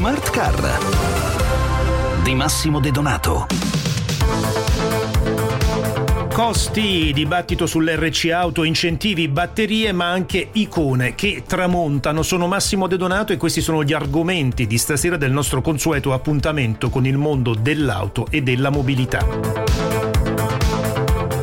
Smart Car di Massimo De Donato. Costi, dibattito sull'RC auto, incentivi, batterie, ma anche icone che tramontano. Sono Massimo De Donato e questi sono gli argomenti di stasera del nostro consueto appuntamento con il mondo dell'auto e della mobilità.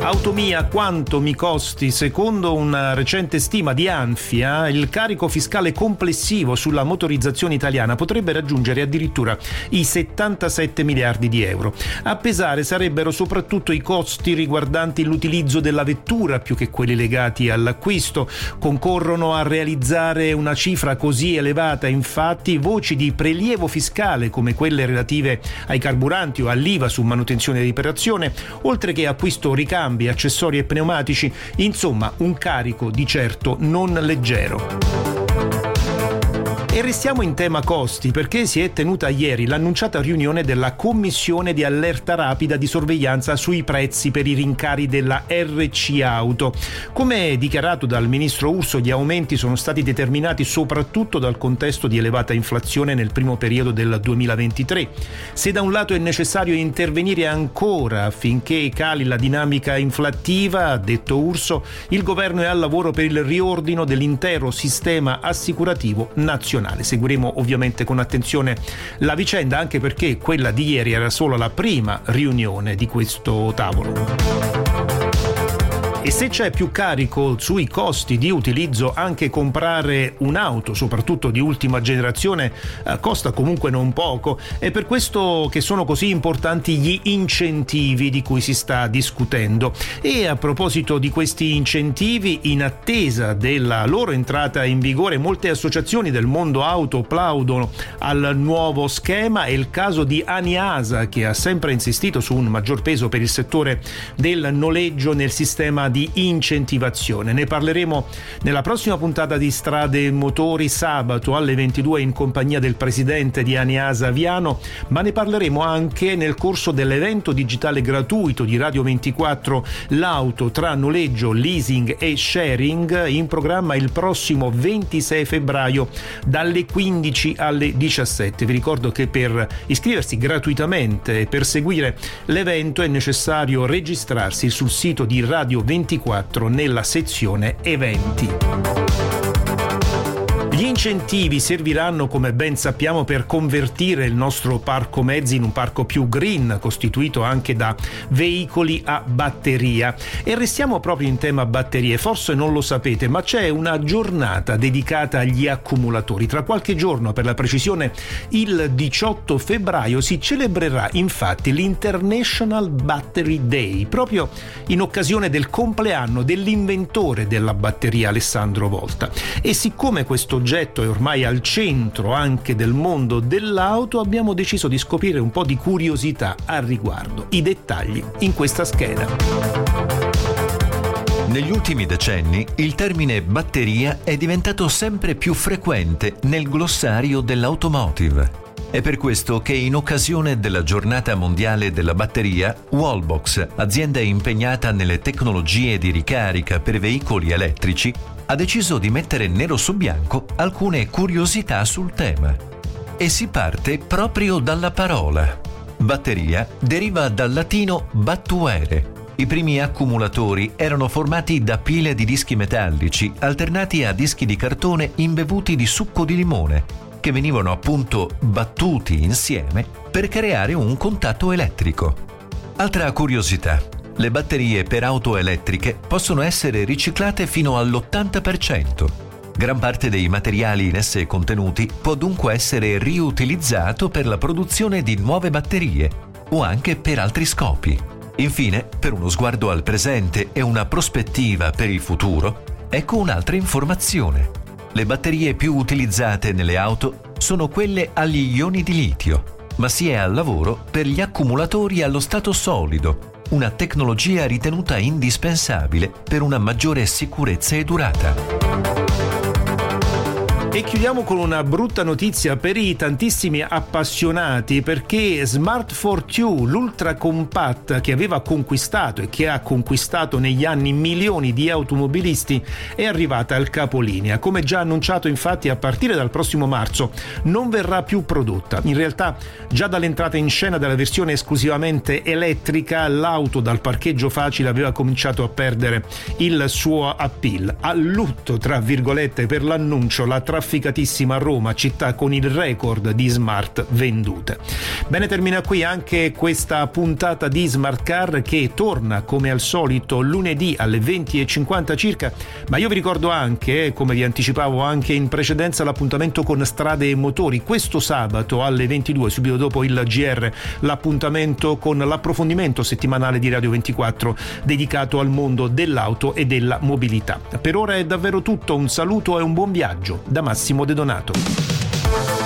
Automia quanto mi costi? Secondo una recente stima di Anfia, il carico fiscale complessivo sulla motorizzazione italiana potrebbe raggiungere addirittura i 77 miliardi di euro. A pesare sarebbero soprattutto i costi riguardanti l'utilizzo della vettura più che quelli legati all'acquisto. Concorrono a realizzare una cifra così elevata infatti voci di prelievo fiscale come quelle relative ai carburanti o all'IVA su manutenzione e riparazione, oltre che acquisto ricambio cambi, accessori e pneumatici, insomma un carico di certo non leggero. E restiamo in tema costi perché si è tenuta ieri l'annunciata riunione della Commissione di allerta rapida di sorveglianza sui prezzi per i rincari della RC Auto. Come dichiarato dal ministro Urso, gli aumenti sono stati determinati soprattutto dal contesto di elevata inflazione nel primo periodo del 2023. Se da un lato è necessario intervenire ancora affinché cali la dinamica inflattiva, ha detto Urso, il governo è al lavoro per il riordino dell'intero sistema assicurativo nazionale nazionale. Seguiremo ovviamente con attenzione la vicenda anche perché quella di ieri era solo la prima riunione di questo tavolo. E se c'è più carico sui costi di utilizzo, anche comprare un'auto, soprattutto di ultima generazione, eh, costa comunque non poco. È per questo che sono così importanti gli incentivi di cui si sta discutendo. E a proposito di questi incentivi, in attesa della loro entrata in vigore, molte associazioni del mondo auto plaudono al nuovo schema. È il caso di Aniasa, che ha sempre insistito su un maggior peso per il settore del noleggio nel sistema di di incentivazione. Ne parleremo nella prossima puntata di Strade e Motori sabato alle 22 in compagnia del presidente di Aniasa Aviano, ma ne parleremo anche nel corso dell'evento digitale gratuito di Radio 24 L'auto tra noleggio, leasing e sharing in programma il prossimo 26 febbraio dalle 15 alle 17. Vi ricordo che per iscriversi gratuitamente e per seguire l'evento è necessario registrarsi sul sito di Radio 24 24 nella sezione eventi. Incentivi serviranno, come ben sappiamo, per convertire il nostro parco mezzi in un parco più green, costituito anche da veicoli a batteria. E restiamo proprio in tema batterie. Forse non lo sapete, ma c'è una giornata dedicata agli accumulatori. Tra qualche giorno, per la precisione il 18 febbraio, si celebrerà infatti l'International Battery Day, proprio in occasione del compleanno dell'inventore della batteria Alessandro Volta. E siccome questo oggetto è ormai al centro anche del mondo dell'auto, abbiamo deciso di scoprire un po' di curiosità al riguardo. I dettagli in questa scheda. Negli ultimi decenni il termine batteria è diventato sempre più frequente nel glossario dell'automotive. È per questo che in occasione della giornata mondiale della batteria, Wallbox, azienda impegnata nelle tecnologie di ricarica per veicoli elettrici, ha deciso di mettere nero su bianco alcune curiosità sul tema. E si parte proprio dalla parola. Batteria deriva dal latino battuere. I primi accumulatori erano formati da pile di dischi metallici alternati a dischi di cartone imbevuti di succo di limone, che venivano appunto battuti insieme per creare un contatto elettrico. Altra curiosità. Le batterie per auto elettriche possono essere riciclate fino all'80%. Gran parte dei materiali in esse contenuti può dunque essere riutilizzato per la produzione di nuove batterie o anche per altri scopi. Infine, per uno sguardo al presente e una prospettiva per il futuro, ecco un'altra informazione. Le batterie più utilizzate nelle auto sono quelle agli ioni di litio, ma si è al lavoro per gli accumulatori allo stato solido, una tecnologia ritenuta indispensabile per una maggiore sicurezza e durata. E chiudiamo con una brutta notizia per i tantissimi appassionati perché Smart 4Q, l'ultra compatta che aveva conquistato e che ha conquistato negli anni milioni di automobilisti, è arrivata al capolinea. Come già annunciato infatti a partire dal prossimo marzo non verrà più prodotta. In realtà già dall'entrata in scena della versione esclusivamente elettrica l'auto dal parcheggio facile aveva cominciato a perdere il suo appeal. A lutto tra virgolette per l'annuncio la tra trafficatissima Roma, città con il record di smart vendute. Bene, termina qui anche questa puntata di Smart Car che torna come al solito lunedì alle 20.50 circa, ma io vi ricordo anche, come vi anticipavo anche in precedenza, l'appuntamento con Strade e Motori questo sabato alle 22, subito dopo il GR, l'appuntamento con l'approfondimento settimanale di Radio 24 dedicato al mondo dell'auto e della mobilità. Per ora è davvero tutto, un saluto e un buon viaggio da Massimo De Donato.